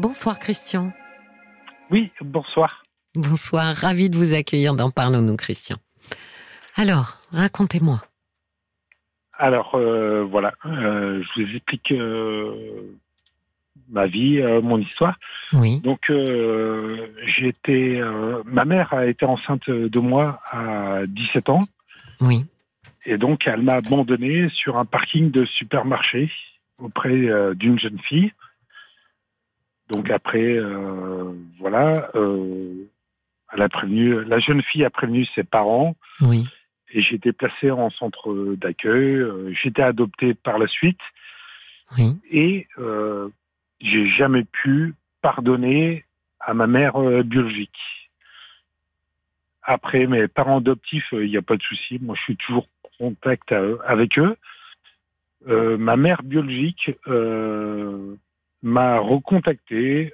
Bonsoir Christian. Oui, bonsoir. Bonsoir, ravi de vous accueillir dans Parlons-nous Christian. Alors, racontez-moi. Alors, euh, voilà, euh, je vous explique euh, ma vie, mon histoire. Oui. Donc, j'ai été, ma mère a été enceinte de moi à 17 ans. Oui. Et donc, elle m'a abandonné sur un parking de supermarché auprès d'une jeune fille. Donc après, voilà, elle a prévenu, la jeune fille a prévenu ses parents. Oui. Et j'ai été placé en centre d'accueil. Euh, j'ai été adopté par la suite. Oui. Et euh, j'ai jamais pu pardonner à ma mère euh, biologique. Après, mes parents adoptifs, il n'y a pas de souci. Moi, je suis toujours en contact avec eux. ma mère biologique m'a recontacté,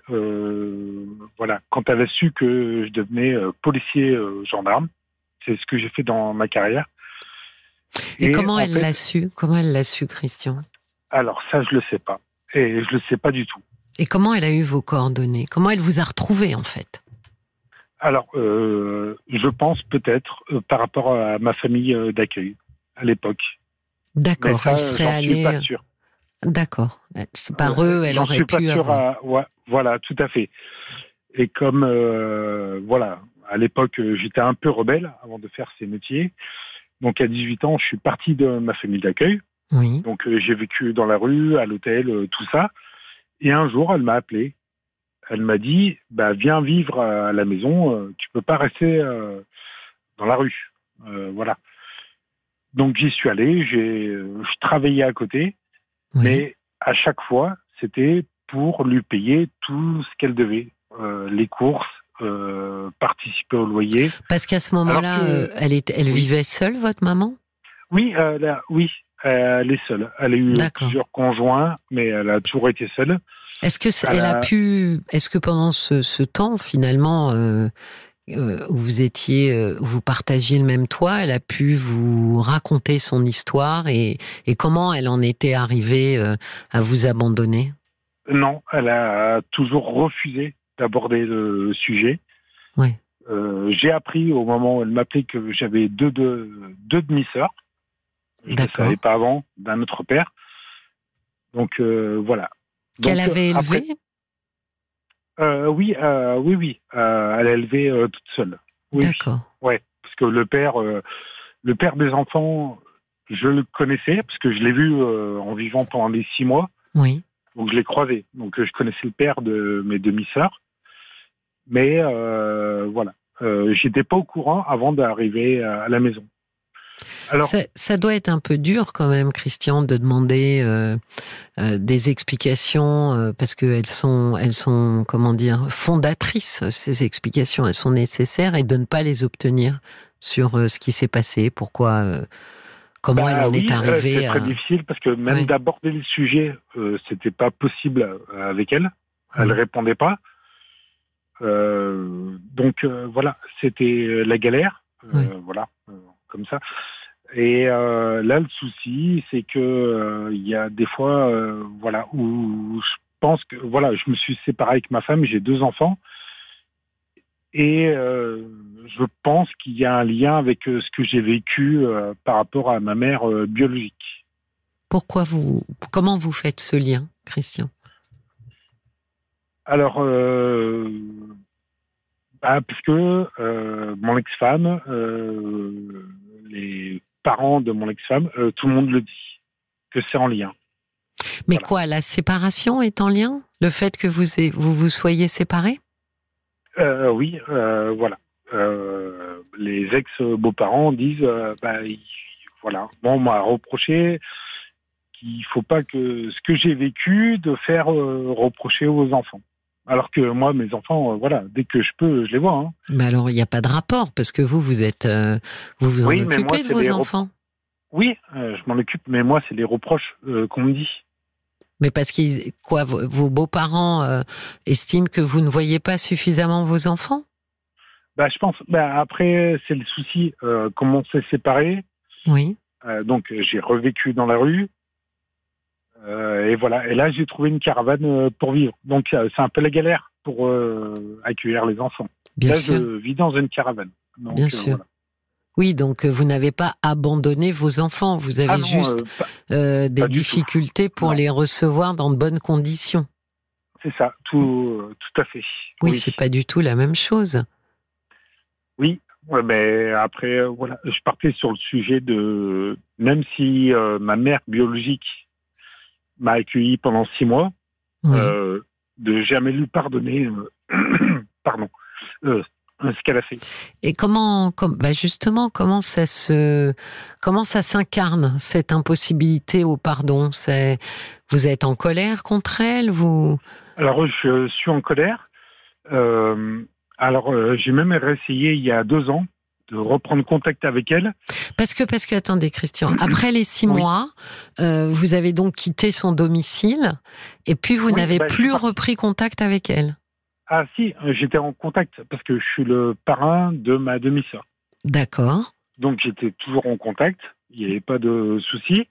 voilà, quand elle a su que je devenais policier gendarme. C'est ce que j'ai fait dans ma carrière. Et, comment elle l'a su Comment elle l'a su, Christian? Alors ça, je le sais pas. Et je le sais pas du tout. Et comment elle a eu vos coordonnées? Comment elle vous a retrouvé en fait? Alors, euh, je pense peut-être euh, par rapport à ma famille euh, d'accueil à l'époque. D'accord, elle serait allée. Pas sûr. D'accord. C'est par eux, elle aurait pu. Ouais, voilà, tout à fait. Et comme voilà, à l'époque, euh, j'étais un peu rebelle avant de faire ces métiers. Donc à 18 ans, je suis parti de ma famille d'accueil. Oui. Donc euh, j'ai vécu dans la rue, à l'hôtel, euh, tout ça. Et un jour, elle m'a appelé. Elle m'a dit bah, Viens vivre à la maison, tu peux pas rester dans la rue. voilà. Donc j'y suis allé, j'ai je travaillais à côté, mais à chaque fois, c'était pour lui payer tout ce qu'elle devait. les courses, euh, participer au loyer. Parce qu'à ce moment-là, euh, elle, est, elle vivait seule, votre maman? Oui, oui, elle est seule. Elle a eu plusieurs conjoints, mais elle a toujours été seule. Est-ce que elle, a... pu, est-ce que pendant ce, temps finalement euh, où vous étiez, vous partagiez le même toit, elle a pu vous raconter son histoire et, et comment elle en était arrivée à vous abandonner? Non, elle a toujours refusé d'aborder le sujet. Euh, j'ai appris au moment où elle m'appelait que j'avais deux, deux, deux demi-sœurs. Je ne savais pas avant, d'un autre père. Donc euh, voilà. Qu'elle avait euh, Oui, oui, oui. elle a élevé toute seule. D'accord. Ouais, parce que le père, le père des enfants, je le connaissais parce que je l'ai vu en vivant pendant les six mois. Oui. Donc je l'ai croisé. Donc je connaissais le père de mes demi-sœurs. Mais euh, voilà, euh, j'étais pas au courant avant d'arriver à la maison. Alors, ça, doit être un peu dur quand même, Christian, de demander euh, euh, des explications euh, parce qu'elles sont, elles sont, comment dire, fondatrices. Ces explications, elles sont nécessaires et de ne pas les obtenir sur ce qui s'est passé, pourquoi, comment bah elle en est arrivée. C'est très difficile parce que même d'aborder le sujet, c'était pas possible avec elle. Elle ne répondait pas. Donc voilà, c'était la galère, voilà, comme ça. Et là, le souci, c'est que il y a des fois, voilà, où je pense que, voilà, je me suis séparé avec ma femme, j'ai deux enfants, et je pense qu'il y a un lien avec ce que j'ai vécu par rapport à ma mère biologique. Pourquoi vous, comment vous faites ce lien, Christian? Alors, euh, bah, parce que euh, mon ex-femme, euh, les parents de mon ex-femme, tout le monde le dit, que c'est en lien. Mais quoi, la séparation est en lien? Le fait que vous vous, vous soyez séparés? Oui, voilà. les ex-beaux-parents disent, bah, voilà, bon, on m'a reproché qu'il faut pas que ce que j'ai vécu de faire reprocher aux enfants. Alors que moi, mes enfants, euh, voilà, dès que je peux, je les vois. Hein. Mais alors, il n'y a pas de rapport parce que vous, vous êtes, euh, vous vous en occupez de vos enfants. Oui, euh, je m'en occupe, mais moi, c'est les reproches qu'on me dit. Mais parce que quoi, vos, beaux-parents estiment que vous ne voyez pas suffisamment vos enfants? Bah, je pense. Bah, après, c'est le souci. comment on s'est séparés. Oui. donc, j'ai revécu dans la rue. Et voilà. Et là, j'ai trouvé une caravane pour vivre. Donc, c'est un peu la galère pour accueillir les enfants. Bien là, sûr. je vis dans une caravane. Bien sûr. Oui, donc vous n'avez pas abandonné vos enfants, vous avez Ah non, juste euh, pas- euh, des pas difficultés pour Non. les recevoir dans de bonnes conditions. c'est ça, tout, euh, tout à fait. Oui, c'est pas du tout la même chose. Oui, ouais, mais après, euh, voilà, je partais sur le sujet de même si euh, ma mère biologique m'a accueilli pendant six mois, Oui. euh, de jamais lui pardonner, euh, pardon, euh, ce qu'elle a fait. Et comment, comme, bah justement, comment ça se, comment ça s'incarne cette impossibilité au pardon? C'est, vous êtes en colère contre elle, vous? Alors, je suis en colère. Alors, j'ai même réessayé il y a deux ans de reprendre contact avec elle. Parce que, parce que, attendez, Christian, après les six Oui. mois, euh, vous avez donc quitté son domicile, et puis vous Oui, n'avez bah, plus repris contact avec elle. Ah si, euh, j'étais en contact parce que je suis le parrain de ma demi-sœur. D'accord. Donc j'étais toujours en contact, il n'y avait pas de souci.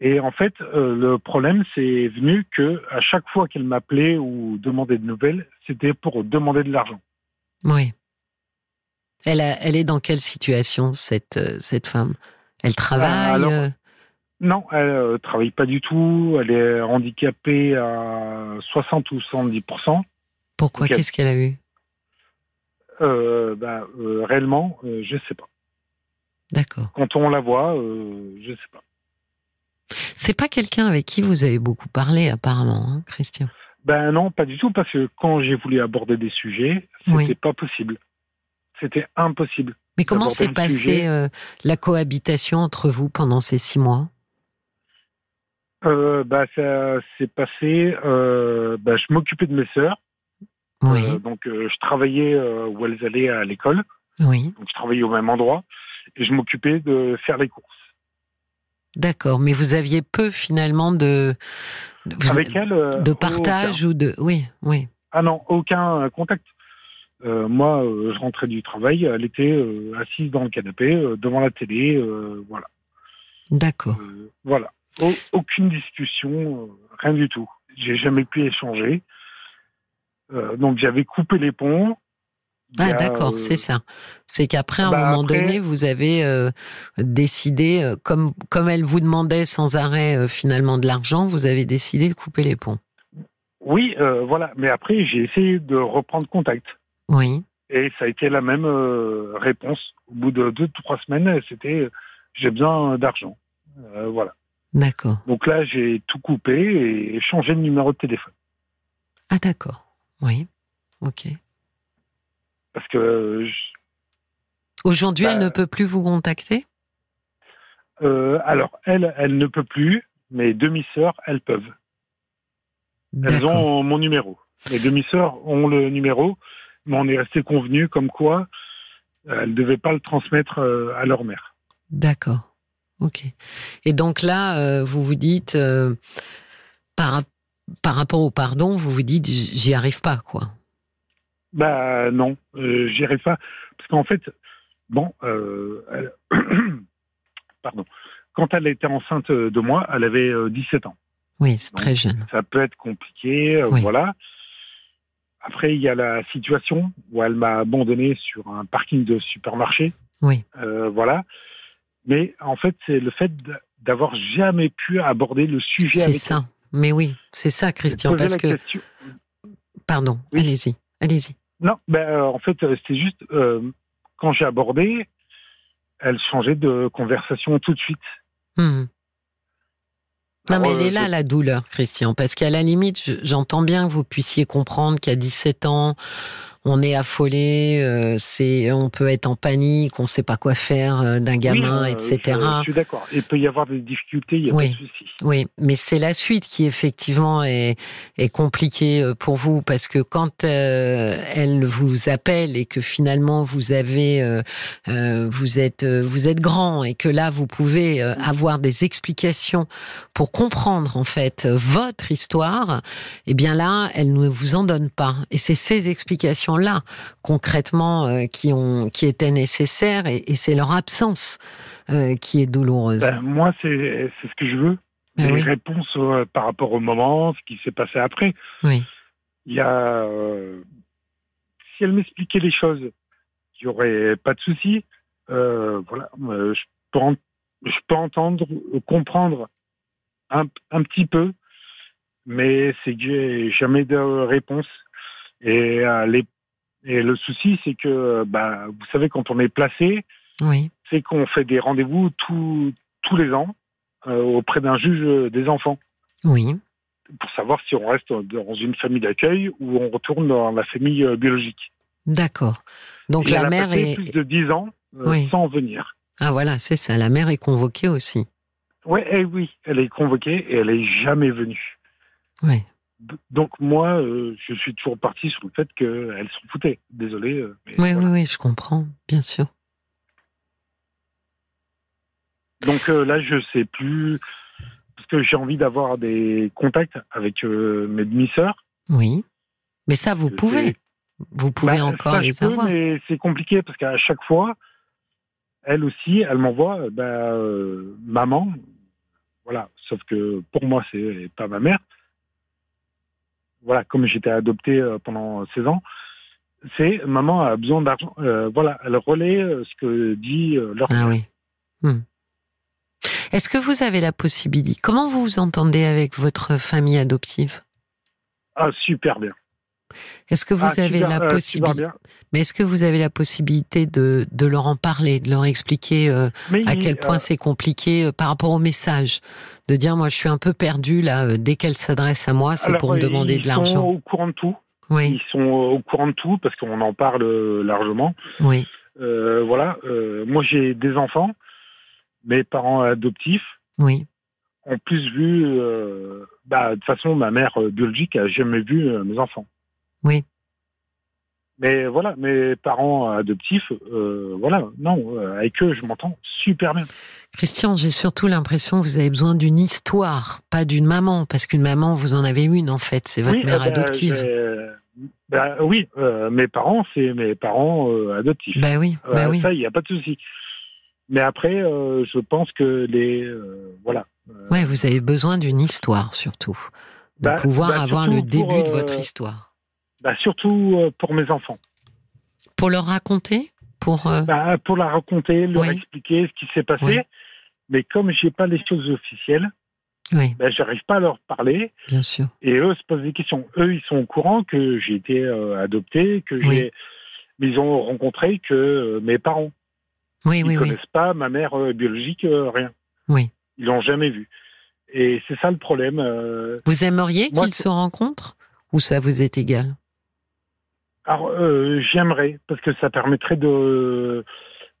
Et en fait, euh, le problème, c'est venu que à chaque fois qu'elle m'appelait ou demandait de nouvelles, c'était pour demander de l'argent. Oui. Elle, a- elle est dans quelle situation, cette, euh, cette femme? Elle travaille alors, euh, Non, elle euh, travaille pas du tout. Elle est handicapée à 60 ou 70% Pourquoi. Qu'est-ce qu'elle a eu? Euh, bah, euh, Réellement, euh, je sais pas. D'accord. Quand on la voit, je sais pas. C'est pas quelqu'un avec qui vous avez beaucoup parlé, apparemment, hein, Christian? Ben non, pas du tout, parce que quand j'ai voulu aborder des sujets, c'était Oui. pas possible. C'était impossible. Mais comment s'est passée euh, la cohabitation entre vous pendant ces six mois? Euh, bah, ça s'est passé. Euh, bah, je m'occupais de mes sœurs. Oui, Euh, donc, je travaillais où elles allaient à l'école. oui. Donc, je travaillais au même endroit. Et je m'occupais de faire les courses. D'accord. Mais vous aviez peu finalement de vous- Avec elles. de partage ou de oui, oui. Ah non, aucun contact. Euh, moi, euh, je rentrais du travail. Elle était euh, assise dans le canapé, devant la télé. voilà. D'accord. Voilà. Au- aucune discussion, rien du tout. J'ai jamais pu échanger. Donc j'avais coupé les ponts. Ah d'accord, c'est ça. C'est qu'après, à un bah, moment après- donné, vous avez décidé, comme comme elle vous demandait sans arrêt finalement de l'argent, vous avez décidé de couper les ponts. Oui, voilà. Mais après, j'ai essayé de reprendre contact. Oui. Et ça a été la même euh, réponse. Au bout de deux, trois semaines, c'était euh, j'ai besoin d'argent. Euh, voilà. D'accord. Donc là, j'ai tout coupé et changé de numéro de téléphone. Ah d'accord. Oui. Ok. Parce que je- Aujourd'hui, elle Bah, ne peut plus vous contacter? Euh, alors, elle, elle ne peut plus. Mes demi-sœurs, elles peuvent. Elles ont mon numéro. Mes demi-sœurs ont le numéro, mais on est resté convenu comme quoi euh, elles ne devaient pas le transmettre euh, à leur mère. D'accord. Ok. Et donc là, euh, vous vous dites, euh, par, par rapport au pardon, vous vous dites, j'y arrive pas, quoi. Bah non, euh, j'y arrive pas. Parce qu'en fait, bon, euh, elle- pardon, quand elle était enceinte de moi, elle avait euh, 17 ans. Oui, c'est très jeune. Ça peut être compliqué, Oui. voilà. Après, il y a la situation où elle m'a abandonné sur un parking de supermarché. Oui. Euh, voilà. Mais en fait, c'est le fait d'avoir jamais pu aborder le sujet C'est ça. Mais oui, c'est ça. Christian, parce que, question- pardon, Oui. allez-y, allez-y. Non, ben, euh, en fait, c'était juste euh, quand j'ai abordé, elle changeait de conversation tout de suite. Hmm. Non, mais Alors, elle est là, la douleur, Christian, parce qu'à la limite, je- j'entends bien que vous puissiez comprendre qu'à 17 ans, on est affolé, euh, c'est, on peut être en panique, on ne sait pas quoi faire euh, d'un gamin, oui, euh, etc. Je, je suis d'accord. Il peut y avoir des difficultés, il n'y a Oui. pas de souci. Oui, mais c'est la suite qui effectivement est, est compliquée pour vous parce que quand euh, elle vous appelle et que finalement vous avez, vous êtes, vous êtes grand et que là vous pouvez avoir des explications pour comprendre en fait votre histoire, eh bien là elle ne vous en donne pas et c'est ces explications là concrètement euh, qui ont, qui étaient nécessaires et, et c'est leur absence euh, qui est douloureuse. Ben, moi, c'est c'est ce que je veux. des réponses par rapport au moment, ce qui s'est passé après. Oui. Il y a, si elle m'expliquait les choses, il n'y aurait pas de souci. voilà, je peux, je peux entendre, comprendre un, un petit peu, mais c'est que j'ai jamais de réponse. Et, euh, et le souci, c'est que, bah, vous savez, quand on est placé, oui. c'est qu'on fait des rendez-vous tous tous les ans euh, auprès d'un juge des enfants. Oui. Pour savoir si on reste dans une famille d'accueil ou on retourne dans la famille euh, biologique. D'accord. Donc la mère est plus de 10 ans sans venir. Ah voilà, c'est ça. La mère est convoquée aussi. Ouais, eh oui, elle est convoquée et elle est jamais venue. Oui. Donc moi, euh, je suis toujours parti sur le fait qu'elle s'en foutait. Désolé. Euh, oui, oui, oui, je comprends, bien sûr. Donc euh, là, je sais plus parce que j'ai envie d'avoir des contacts avec mes demi-sœurs. Oui, mais ça, vous pouvez. Vous pouvez bah, encore les avoir. Mais c'est compliqué parce qu'à chaque fois, elle aussi, elle m'envoie bah, maman. Voilà, sauf que pour moi, c'est pas ma mère voilà, comme j'étais adopté euh, pendant 16 ans, c'est maman a besoin d'argent. Euh, voilà, elle relaie euh, ce que dit leur Ah oui. Hmm. Est-ce que vous avez la possibilité Comment vous vous entendez avec votre famille adoptive? Ah, super bien. Est-ce que vous ah, avez la euh, possibilité Mais est-ce que vous avez la possibilité de, de leur en parler, de leur expliquer euh, à quel point euh, c'est compliqué par rapport au message, de dire moi je suis un peu perdu là dès qu'elle s'adresse à moi, c'est pour me demander de l'argent. Ils sont au courant de tout. Oui. Ils sont au courant de tout parce qu'on en parle largement. Oui. voilà. moi j'ai des enfants, mes parents adoptifs. Oui. Ont plus vu. bah, de toute façon, ma mère biologique a jamais vu mes enfants. Oui. Mais voilà, mes parents adoptifs, euh, voilà, non, euh, avec eux, je m'entends super bien. Christian, j'ai surtout l'impression que vous avez besoin d'une histoire, pas d'une maman, parce qu'une maman, vous en avez une en fait, c'est votre mère eh ben, adoptive. Ben, oui, euh, mes parents, c'est mes parents adoptifs. Ben oui, ben oui. Ça, il n'y a pas de souci. Mais après, je pense que les, voilà. ouais, vous avez besoin d'une histoire surtout, de bah, pouvoir bah, avoir le début de votre histoire. Bah, surtout euh, pour mes enfants. Pour leur raconter pour, euh, bah, pour la raconter, leur expliquer ce qui s'est passé. Mais comme je n'ai pas les choses officielles, oui. bah, j'arrive pas à leur parler. Bien sûr. Et eux se posent des questions. Eux, ils sont au courant que j'ai été euh, adopté, que j'ai. Mais ils ont rencontré que mes parents. Oui, ils oui, ne connaissent pas ma mère biologique, rien. Oui. Ils l'ont jamais vu. Et c'est ça le problème. Vous aimeriez qu'ils se rencontrent ou ça vous est égal? Alors, euh, j'aimerais, parce que ça permettrait de,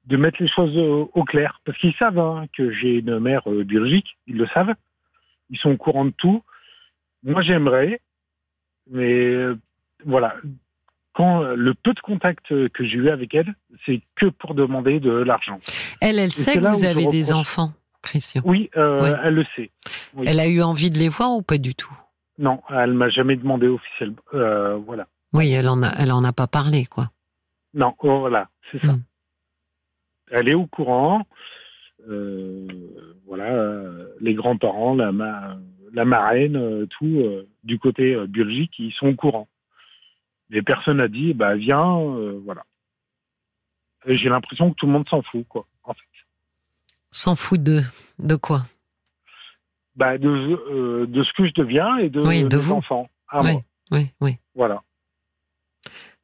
de mettre les choses au, clair. Parce qu'ils savent hein, que j'ai une mère euh, biologique, ils le savent. Ils sont au courant de tout. Moi, j'aimerais, mais euh, voilà. Quand le peu de contact que j'ai eu avec elle, c'est que pour demander de l'argent. Elle, elle sait que vous avez des enfants, Christian. Oui, elle le sait. Elle a eu envie de les voir ou pas du tout? Non, elle m'a jamais demandé officiellement. voilà. Oui, elle en a, elle en a pas parlé, quoi. Non, oh, voilà, c'est ça. Hmm. Elle est au courant. Euh, voilà, les grands-parents, la, la marraine, euh, tout, euh, du côté biologique, ils sont au courant. Mais personne n'a dit, bah viens, voilà. J'ai l'impression que tout le monde s'en fout, quoi, en fait. S'en fout de, de quoi? Bah, de, de ce que je deviens et de, oui, de, vous. enfants. oui, oui, oui. Voilà.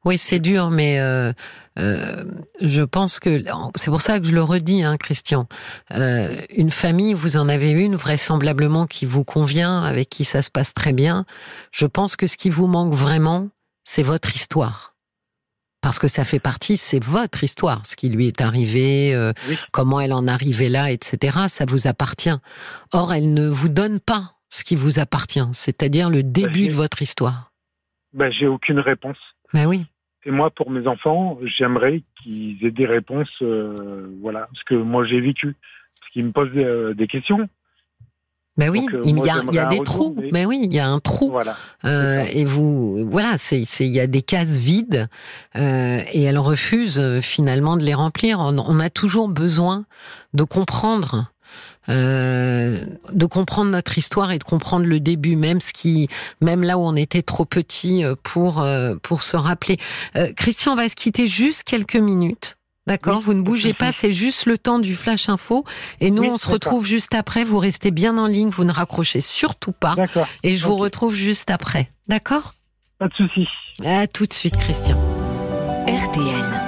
Oui, c'est dur, mais euh, euh, je pense que c'est pour ça que je le redis, hein, Christian. Euh, une famille, vous en avez une vraisemblablement qui vous convient, avec qui ça se passe très bien. Je pense que ce qui vous manque vraiment, c'est votre histoire. Parce que ça fait partie, c'est votre histoire, ce qui lui est arrivé, comment elle en arrivait là, etc. Ça vous appartient. Or, elle ne vous donne pas ce qui vous appartient, c'est-à-dire le début de votre histoire. Ben, j'ai aucune réponse. Ben oui. Et moi, pour mes enfants, j'aimerais qu'ils aient des réponses, euh, voilà, ce que moi j'ai vécu, parce qu'ils me posent des, euh, questions. Ben oui, euh, il, y a, il y a, des trous. Mais... Ben oui, il y a un trou. Voilà. et vous, voilà, c'est, il y a des cases vides et elles refusent finalement de les remplir. On, a toujours besoin de comprendre de comprendre notre histoire et de comprendre le début, même ce qui, même là où on était trop petit pour pour se rappeler. Christian, on va se quitter juste quelques minutes. D'accord, vous ne bougez pas, c'est juste le temps du flash info. Et nous, on se retrouve juste après. Vous restez bien en ligne, vous ne raccrochez surtout pas. Et je vous retrouve juste après. D'accord Pas de souci. À tout de suite, Christian. RTL.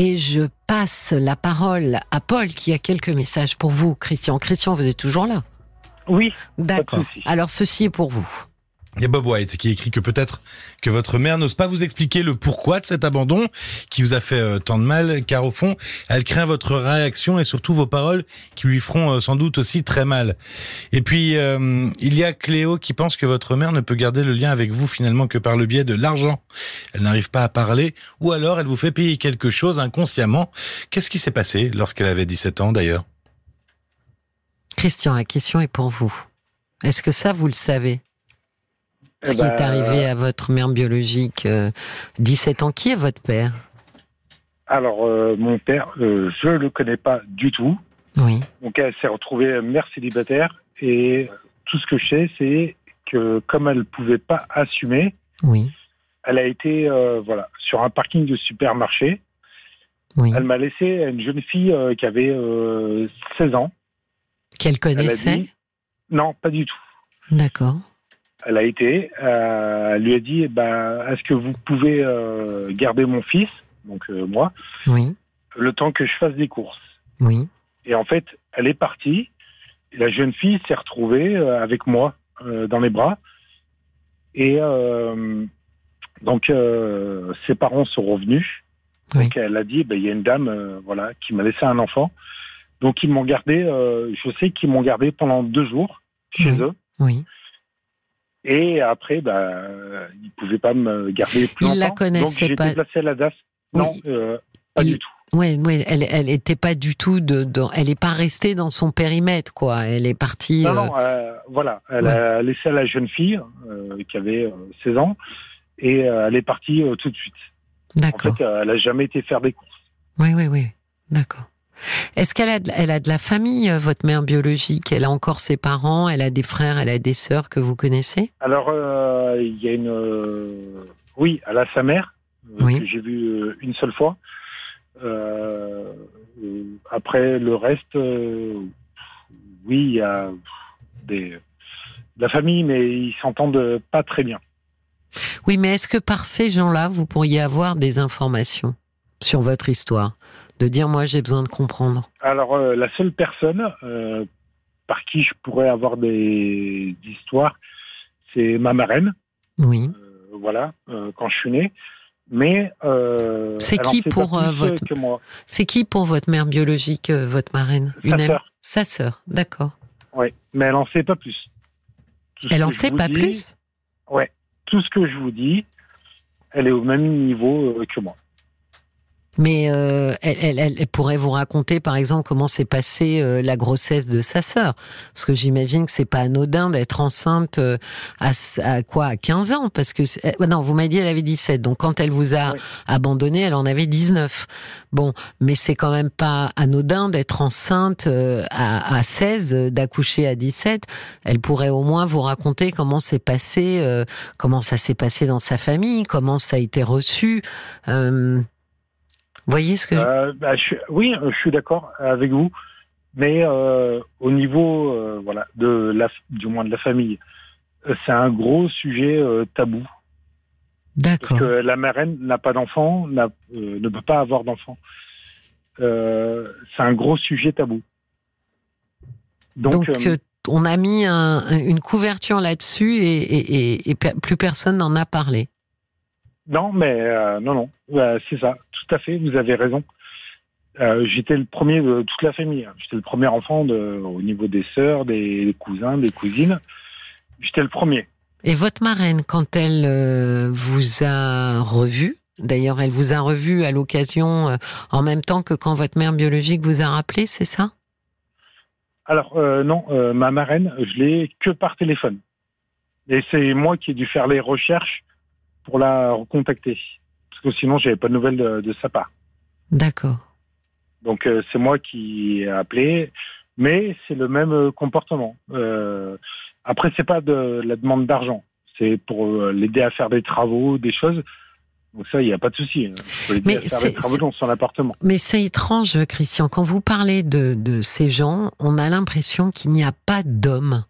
Et je passe la parole à Paul qui a quelques messages pour vous, Christian. Christian, vous êtes toujours là? Oui. D'accord. Alors, ceci est pour vous. Il y a Bob White qui écrit que peut-être que votre mère n'ose pas vous expliquer le pourquoi de cet abandon qui vous a fait euh, tant de mal, car au fond, elle craint votre réaction et surtout vos paroles qui lui feront euh, sans doute aussi très mal. Et puis, euh, il y a Cléo qui pense que votre mère ne peut garder le lien avec vous finalement que par le biais de l'argent. Elle n'arrive pas à parler ou alors elle vous fait payer quelque chose inconsciemment. Qu'est-ce qui s'est passé lorsqu'elle avait 17 ans d'ailleurs? Christian, la question est pour vous. Est-ce que ça, vous le savez? Ce qui est bah, arrivé à votre mère biologique, 17 euh, ans, qui est votre père? Alors, euh, mon père, euh, je ne le connais pas du tout. Oui. Donc, elle s'est retrouvée mère célibataire et tout ce que je sais, c'est que comme elle ne pouvait pas assumer, oui. elle a été voilà, sur un parking de supermarché. Oui. Elle m'a laissé une jeune fille qui avait 16 ans. Qu'elle connaissait? Non, pas du tout. D'accord elle a été, euh, elle lui a dit, bah, est-ce que vous pouvez euh, garder mon fils, donc euh, moi, oui. le temps que je fasse des courses. Oui. Et en fait, elle est partie. la jeune fille s'est retrouvée avec moi dans les bras. Et donc, ses parents sont revenus. Donc, elle a dit, bah, il y a une dame, voilà, qui m'a laissé un enfant. Donc, ils m'ont gardé. je sais qu'ils m'ont gardé pendant deux jours chez eux. Oui. Et après, bah, il ne pouvait pas me garder plus il longtemps. la connaissait Donc, pas. J'ai déplacé à la DAS. Non, euh, pas du tout. Oui, oui, elle, elle était pas du tout de, elle est pas restée dans son périmètre, quoi. Elle est partie. Non, non, euh, euh, voilà. Elle a laissé la jeune fille qui avait 16 ans et elle est partie tout de suite. D'accord. En fait, elle a jamais été faire des courses. Oui, oui, oui. D'accord. Est-ce qu'elle a, de, elle a de la famille, euh, votre mère biologique? Elle a encore ses parents Elle a des frères Elle a des sœurs que vous connaissez? Alors, euh, il y a une. Euh, oui, elle a sa mère, que j'ai vue une seule fois. après, le reste, oui, il y a des, de la famille, mais ils s'entendent pas très bien. Oui, mais est-ce que par ces gens-là, vous pourriez avoir des informations sur votre histoire? De dire moi j'ai besoin de comprendre Alors euh, la seule personne euh, par qui je pourrais avoir des, histoires, c'est ma marraine. Oui. Euh, voilà, quand je suis né. Mais c'est qui pour votre C'est qui pour votre mère biologique, votre marraine Une Sa sœur. Sa sœur, d'accord. Oui, mais elle en sait pas plus. elle en sait pas plus? Ouais, tout ce que je vous dis, elle est au même niveau que moi. Mais euh, elle, elle, elle, pourrait vous raconter, par exemple, comment s'est passée euh, la grossesse de sa sœur. Parce que j'imagine que c'est pas anodin d'être enceinte euh, à, à, quoi À 15 ans? Parce que non, vous m'avez dit elle avait 17. Donc quand elle vous a abandonné, elle en avait 19. Bon, mais c'est quand même pas anodin d'être enceinte à, à 16, d'accoucher à 17. Elle pourrait au moins vous raconter comment s'est passé, comment ça s'est passé dans sa famille, comment ça a été reçu voyez ce que euh, bah, je... Oui, je suis d'accord avec vous, mais euh, au niveau, euh, voilà, de la, du moins de la famille, c'est un gros sujet tabou. D'accord. Parce que la marraine n'a pas d'enfant, ne peut pas avoir d'enfant. c'est un gros sujet tabou. Donc, on a mis une couverture là-dessus et, et, plus personne n'en a parlé. Non, mais non, non, c'est ça tout à fait, vous avez raison. Euh, j'étais le premier de toute la famille. J'étais le premier enfant de, au niveau des sœurs, des cousins, des cousines. J'étais le premier. Et votre marraine, quand elle euh, vous a revu, d'ailleurs, elle vous a revu à l'occasion, euh, en même temps que quand votre mère biologique vous a rappelé, c'est ça? Alors, non, ma marraine, je l'ai que par téléphone. Et c'est moi qui ai dû faire les recherches pour la recontacter parce que sinon j'avais pas de nouvelles de, sa part. D'accord. Donc euh, c'est moi qui ai appelé. mais c'est le même comportement. Euh, après, c'est pas de la demande d'argent, c'est pour l'aider à faire des travaux, des choses. Donc ça, il n'y a pas de souci. Hein. Son appartement. Mais c'est étrange, Christian, quand vous parlez de, de ces gens, on a l'impression qu'il n'y a pas d'homme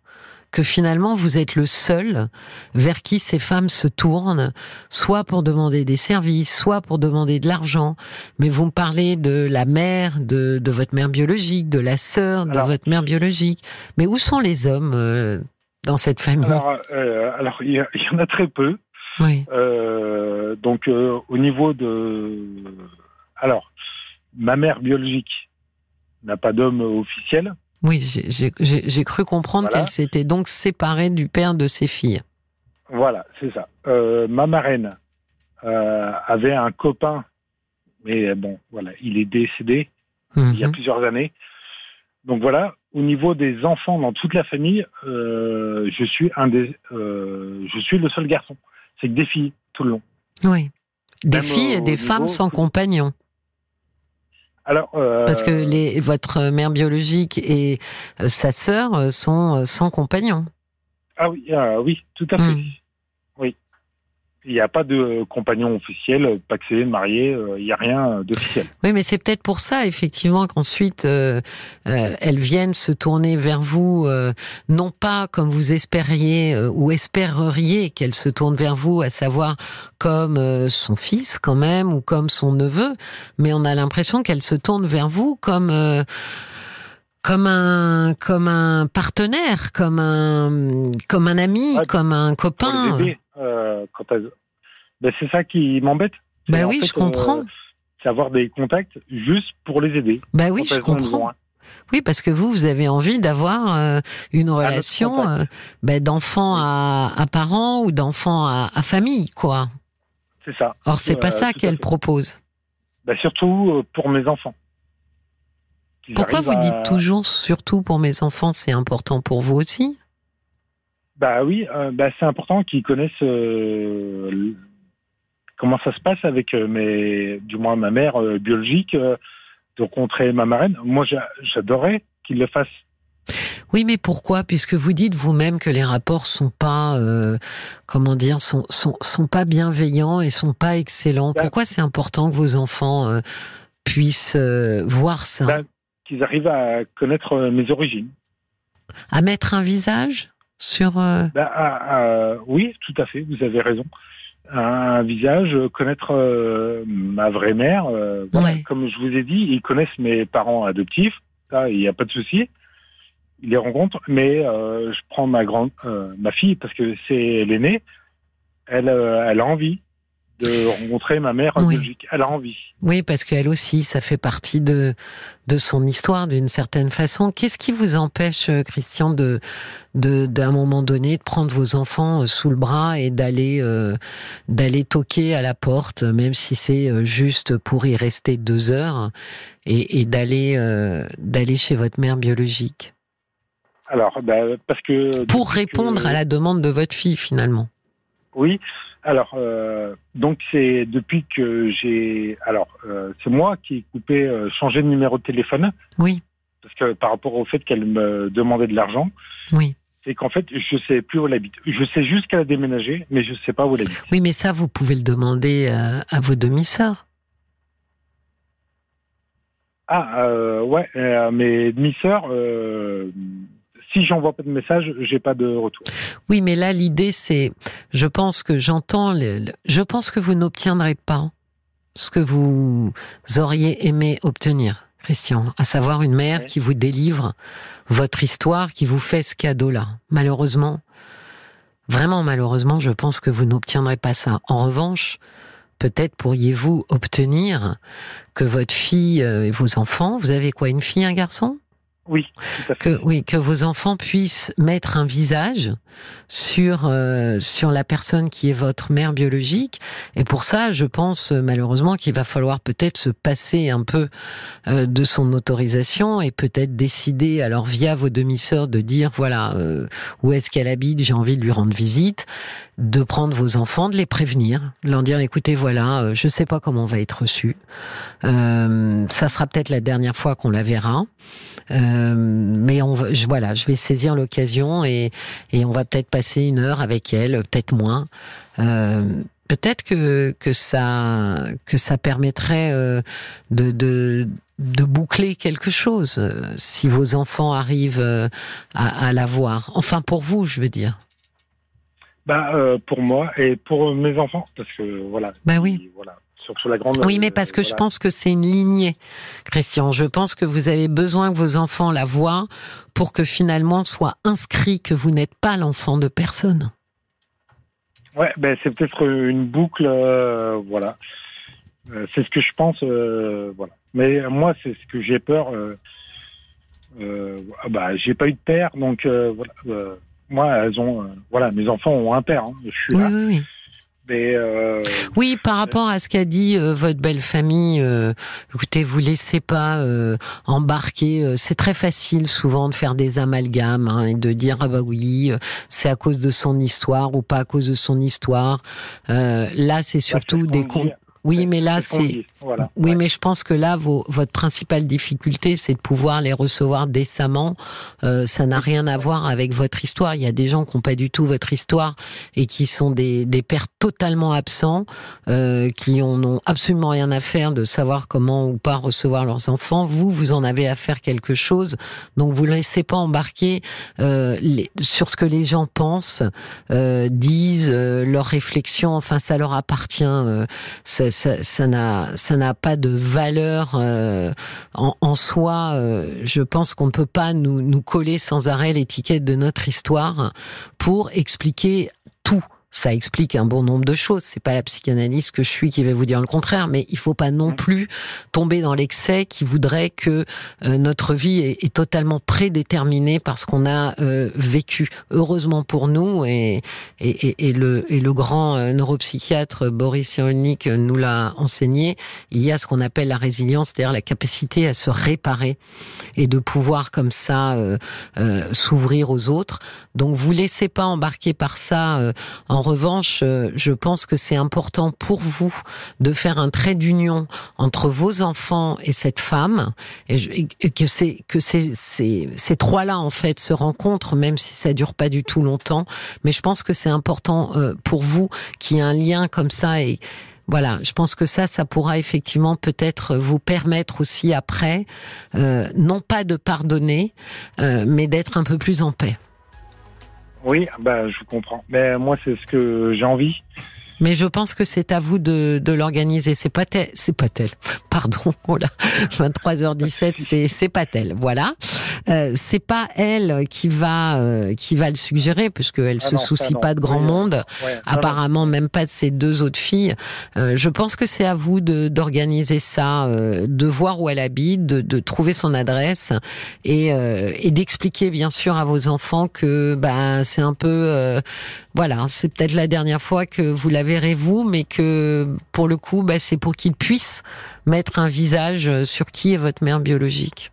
que finalement vous êtes le seul vers qui ces femmes se tournent, soit pour demander des services, soit pour demander de l'argent. Mais vous me parlez de la mère, de, de votre mère biologique, de la sœur de votre mère biologique. Mais où sont les hommes euh, dans cette famille? Alors, euh, alors il, y, en a très peu. Oui. Euh, donc au niveau de, alors ma mère biologique n'a pas d'homme officiel. Oui, j'ai cru comprendre qu'elle s'était donc séparée du père de ses filles. Voilà, c'est ça. Euh, ma marraine euh, avait un copain, mais bon, voilà, il est décédé il y a mhm. plusieurs années. Donc voilà, au niveau des enfants dans toute la famille, euh, je suis un des, je suis le seul garçon. C'est que des filles tout le long. Oui, des filles et des femmes sans compagnon. Alors, euh, Parce que les, votre mère biologique et euh, sa sœur euh, sont sans compagnon. Ah oui, ah oui, tout à fait. Hmm. Il n'y a pas de compagnon officiel, paxé, marié, il n'y a rien d'officiel. Oui, mais c'est peut-être pour ça, effectivement, qu'ensuite, elles viennent se tourner vers vous, non pas comme vous espériez ou espéreriez qu'elles se tournent vers vous, à savoir comme son fils quand même, ou comme son neveu, mais on a l'impression qu'elles se tournent vers vous comme comme un comme un partenaire, comme un comme un ami, comme un copain. Euh, ben, c'est ça qui m'embête. Ben oui, je comprends. Euh, c'est avoir des contacts juste pour les aider. Ben oui, je comprends. Oui, parce que vous, vous avez envie d'avoir euh, une relation ben, d'enfant à, à, parents ou d'enfant à, à, famille, quoi. C'est ça. Or, c'est pas ça qu'elle propose. Ben, surtout pour mes enfants. Pourquoi vous dites toujours surtout pour mes enfants, c'est important pour vous aussi? Bah oui, euh, bah c'est important qu'ils connaissent euh, comment ça se passe avec euh, mes, du moins ma mère biologique, de rencontrer ma marraine. Moi, j'adorais qu'ils le fassent. Oui, mais pourquoi? Puisque vous dites vous-même que les rapports sont pas, comment dire, sont, sont, sont pas bienveillants et sont pas excellents. Bah pourquoi c'est important que vos enfants puissent voir ça? Bah, Qu'ils arrivent à connaître mes origines. À mettre un visage? Sur. Euh, bah, ah, ah, oui, tout à fait. Vous avez raison. Un visage, connaître euh, ma vraie mère. Euh, comme je vous ai dit, ils connaissent mes parents adoptifs. Ça, il n'y a pas de souci. Ils les rencontrent, mais je prends ma grande, ma fille parce que c'est l'aînée. Elle, elle a envie de rencontrer ma mère en Belgique. Elle a envie. Oui, parce qu'elle aussi, ça fait partie de, de son histoire d'une certaine façon. Qu'est-ce qui vous empêche, euh, Christian, de, de, d'un moment donné, de prendre vos enfants euh, sous le bras et d'aller, euh, d'aller toquer à la porte, même si c'est juste pour y rester deux heures, et, et d'aller, d'aller chez votre mère biologique? Alors, bah, parce que. Pour répondre à la demande de votre fille, finalement. Oui, alors, euh, donc c'est depuis que j'ai, alors euh, c'est moi qui ai coupé, euh, changé de numéro de téléphone. Oui. Parce que par rapport au fait qu'elle me demandait de l'argent. Oui. C'est qu'en fait, je sais plus où elle habite. Je sais juste qu'elle a déménagé, mais je sais pas où elle habite. Oui, mais ça, vous pouvez le demander à vos demi-sœurs. Ah, ouais, mes demi-sœurs si j'envoie pas de message, j'ai pas de retour. Oui, mais là, l'idée, c'est, je pense que j'entends, je pense que vous n'obtiendrez pas ce que vous auriez aimé obtenir, Christian, à savoir une mère qui vous délivre votre histoire, qui vous fait ce cadeau-là. Malheureusement, vraiment malheureusement, je pense que vous n'obtiendrez pas ça. En revanche, peut-être pourriez-vous obtenir que votre fille euh, et vos enfants, vous avez quoi, une fille, un garçon? Oui, Que, oui, que vos enfants puissent mettre un visage sur euh, sur la personne qui est votre mère biologique. Et pour ça, je pense malheureusement qu'il va falloir peut-être se passer un peu euh, de son autorisation et peut-être décider, alors via vos demi-sœurs, de dire voilà euh, où est-ce qu'elle habite, j'ai envie de lui rendre visite, de prendre vos enfants, de les prévenir, de leur dire écoutez voilà, je sais pas comment on va être reçu, ça sera peut-être la dernière fois qu'on la verra. Euh, mais on voilà, je vais saisir l'occasion et, et on va peut-être passer une heure avec elle, peut-être moins. peut-être que, que ça que ça permettrait de, de de boucler quelque chose si vos enfants arrivent à, à la voir. Enfin pour vous, je veux dire. Bah, euh, pour moi et pour mes enfants, parce que voilà. Bah oui. voilà. Sur, la grande, oui, mais parce que je pense que c'est une lignée, Christian. Je pense que vous avez besoin que vos enfants la voient pour que finalement soit inscrit que vous n'êtes pas l'enfant de personne. Ouais, ben c'est peut-être une boucle, euh, voilà. Euh, c'est ce que je pense, voilà. Mais moi, c'est ce que j'ai peur. bah, j'ai pas eu de père, donc voilà moi, elles ont, euh, voilà, mes enfants ont un père. Hein, je suis oui, là. Oui, oui. Mais euh, oui, par rapport à ce qu'a dit euh, votre belle famille, euh, écoutez, vous laissez pas euh, embarquer. c'est très facile souvent de faire des amalgames hein, et de dire ah bah oui, c'est à cause de son histoire ou pas à cause de son histoire. là, c'est surtout des comptes. Oui, mais là, c'est. Oui, mais je pense que là, votre principale difficulté, c'est de pouvoir les recevoir décemment. Euh, ça n'a rien à voir avec votre histoire. Il y a des gens qui n'ont pas du tout votre histoire et qui sont des, des pères totalement absents, euh, qui n'ont absolument rien à faire de savoir comment ou pas recevoir leurs enfants. Vous, vous en avez à faire quelque chose. Donc, vous ne laissez pas embarquer euh, les, sur ce que les gens pensent, euh, disent, euh, leurs réflexions. Enfin, ça leur appartient. Ça n'a pas de valeur euh, en, soi. Euh, je pense qu'on ne peut pas nous coller sans arrêt l'étiquette de notre histoire pour expliquer tout ça explique un bon nombre de choses. C'est pas la psychanalyste que je suis qui va vous dire le contraire, mais il faut pas non plus tomber dans l'excès qui voudrait que euh, notre vie est, est, totalement prédéterminée parce qu'on a euh, vécu. Heureusement pour nous, et, et, et, le, et le grand euh, neuropsychiatre Boris Cyrulnik nous l'a enseigné, il y a ce qu'on appelle la résilience, c'est-à-dire la capacité à se réparer et de pouvoir comme ça s'ouvrir aux autres. Donc vous laissez pas embarquer par ça en en revanche, euh, je pense que c'est important pour vous de faire un trait d'union entre vos enfants et cette femme, et, que c'est que ces, trois-là en fait se rencontrent, même si ça dure pas du tout longtemps. Mais je pense que c'est important euh, pour vous qu'il y ait un lien comme ça et voilà, je pense que ça, ça pourra effectivement peut-être vous permettre aussi après, euh, non pas de pardonner, mais d'être un peu plus en paix. Oui, bah, je comprends. Mais moi, c'est ce que j'ai envie. Mais je pense que c'est à vous de, de l'organiser. C'est pas tel, c'est pas tel. Pardon, voilà. 23h17, c'est c'est pas tel. Voilà. Euh, c'est pas elle qui va euh, qui va le suggérer puisqu'elle ah se soucie pas de grand monde. apparemment même pas de ses deux autres filles. Euh, je pense que c'est à vous de d'organiser ça, euh, de voir où elle habite, de, de trouver son adresse et euh, et d'expliquer bien sûr à vos enfants que bah c'est un peu voilà, c'est peut-être la dernière fois que vous la verrez vous, mais que pour le coup, bah, c'est pour qu'il puisse mettre un visage sur qui est votre mère biologique.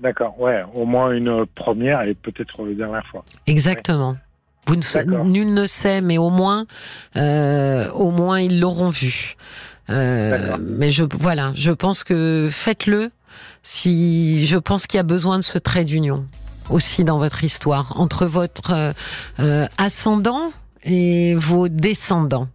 D'accord, ouais, au moins une première et peut-être la dernière fois. Exactement. Vous ne, nul ne sait, mais au moins, euh, au moins ils l'auront vu. Euh, mais je, voilà, je pense que faites-le. Si je pense qu'il y a besoin de ce trait d'union aussi dans votre histoire entre votre euh, euh, ascendant et vos descendants.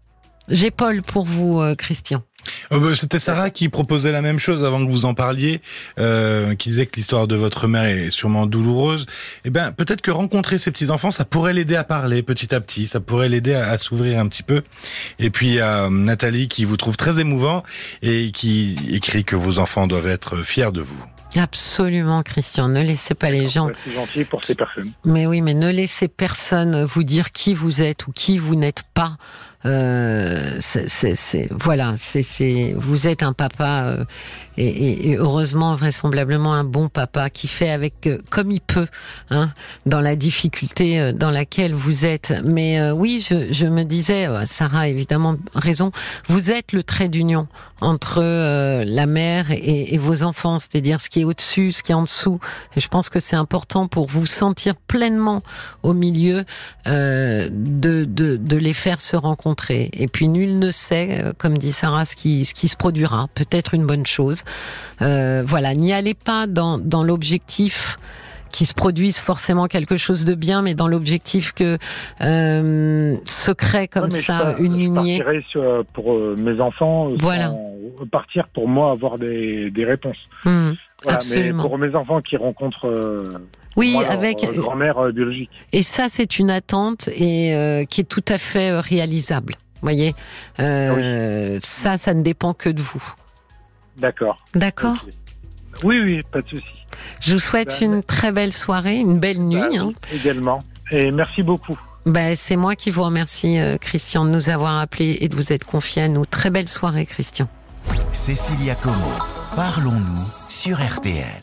J'ai Paul pour vous, euh, Christian. Oh, bah, c'était Sarah qui proposait la même chose avant que vous en parliez, euh, qui disait que l'histoire de votre mère est sûrement douloureuse. Eh ben, peut-être que rencontrer ses petits enfants, ça pourrait l'aider à parler petit à petit, ça pourrait l'aider à, s'ouvrir un petit peu. Et puis à Nathalie qui vous trouve très émouvant et qui écrit que vos enfants doivent être fiers de vous. Absolument, Christian. Ne laissez pas les gens. C'est gentil pour ces personnes. Mais oui, mais ne laissez personne vous dire qui vous êtes ou qui vous n'êtes pas. Euh, c'est voilà, c'est vous êtes un papa euh, et, et, heureusement vraisemblablement un bon papa qui fait avec euh, comme il peut hein, dans la difficulté euh, dans laquelle vous êtes. Mais euh, oui, je, je, me disais, Sarah évidemment raison, vous êtes le trait d'union entre la mère et, et, vos enfants, c'est-à-dire ce qui est au-dessus, ce qui est en dessous. Et je pense que c'est important pour vous sentir pleinement au milieu de, de, de les faire se rencontrer. Et puis nul ne sait, comme dit Sarah, ce qui, ce qui se produira. Peut-être une bonne chose. voilà, n'y allez pas dans, dans l'objectif qui se produise forcément quelque chose de bien, mais dans l'objectif que euh, se crée comme ça une lignée. Je pour euh, mes enfants, euh, voilà. partir pour moi avoir des, des réponses. Mmh. Mais pour mes enfants qui rencontrent euh, oui, avec grand-mère biologique. Et ça, c'est une attente et qui est tout à fait réalisable. Voyez, oui. ça, ça ne dépend que de vous. D'accord. D'accord. Oui, oui, pas de souci. Je vous souhaite bah, une très belle soirée, une belle nuit. Bah hein. Également. Et merci beaucoup. Ben, c'est moi qui vous remercie, euh, Christian, de nous avoir appelés et de vous être confié à nous. Très belle soirée, Christian. Cécilia Como, parlons-nous sur RTL.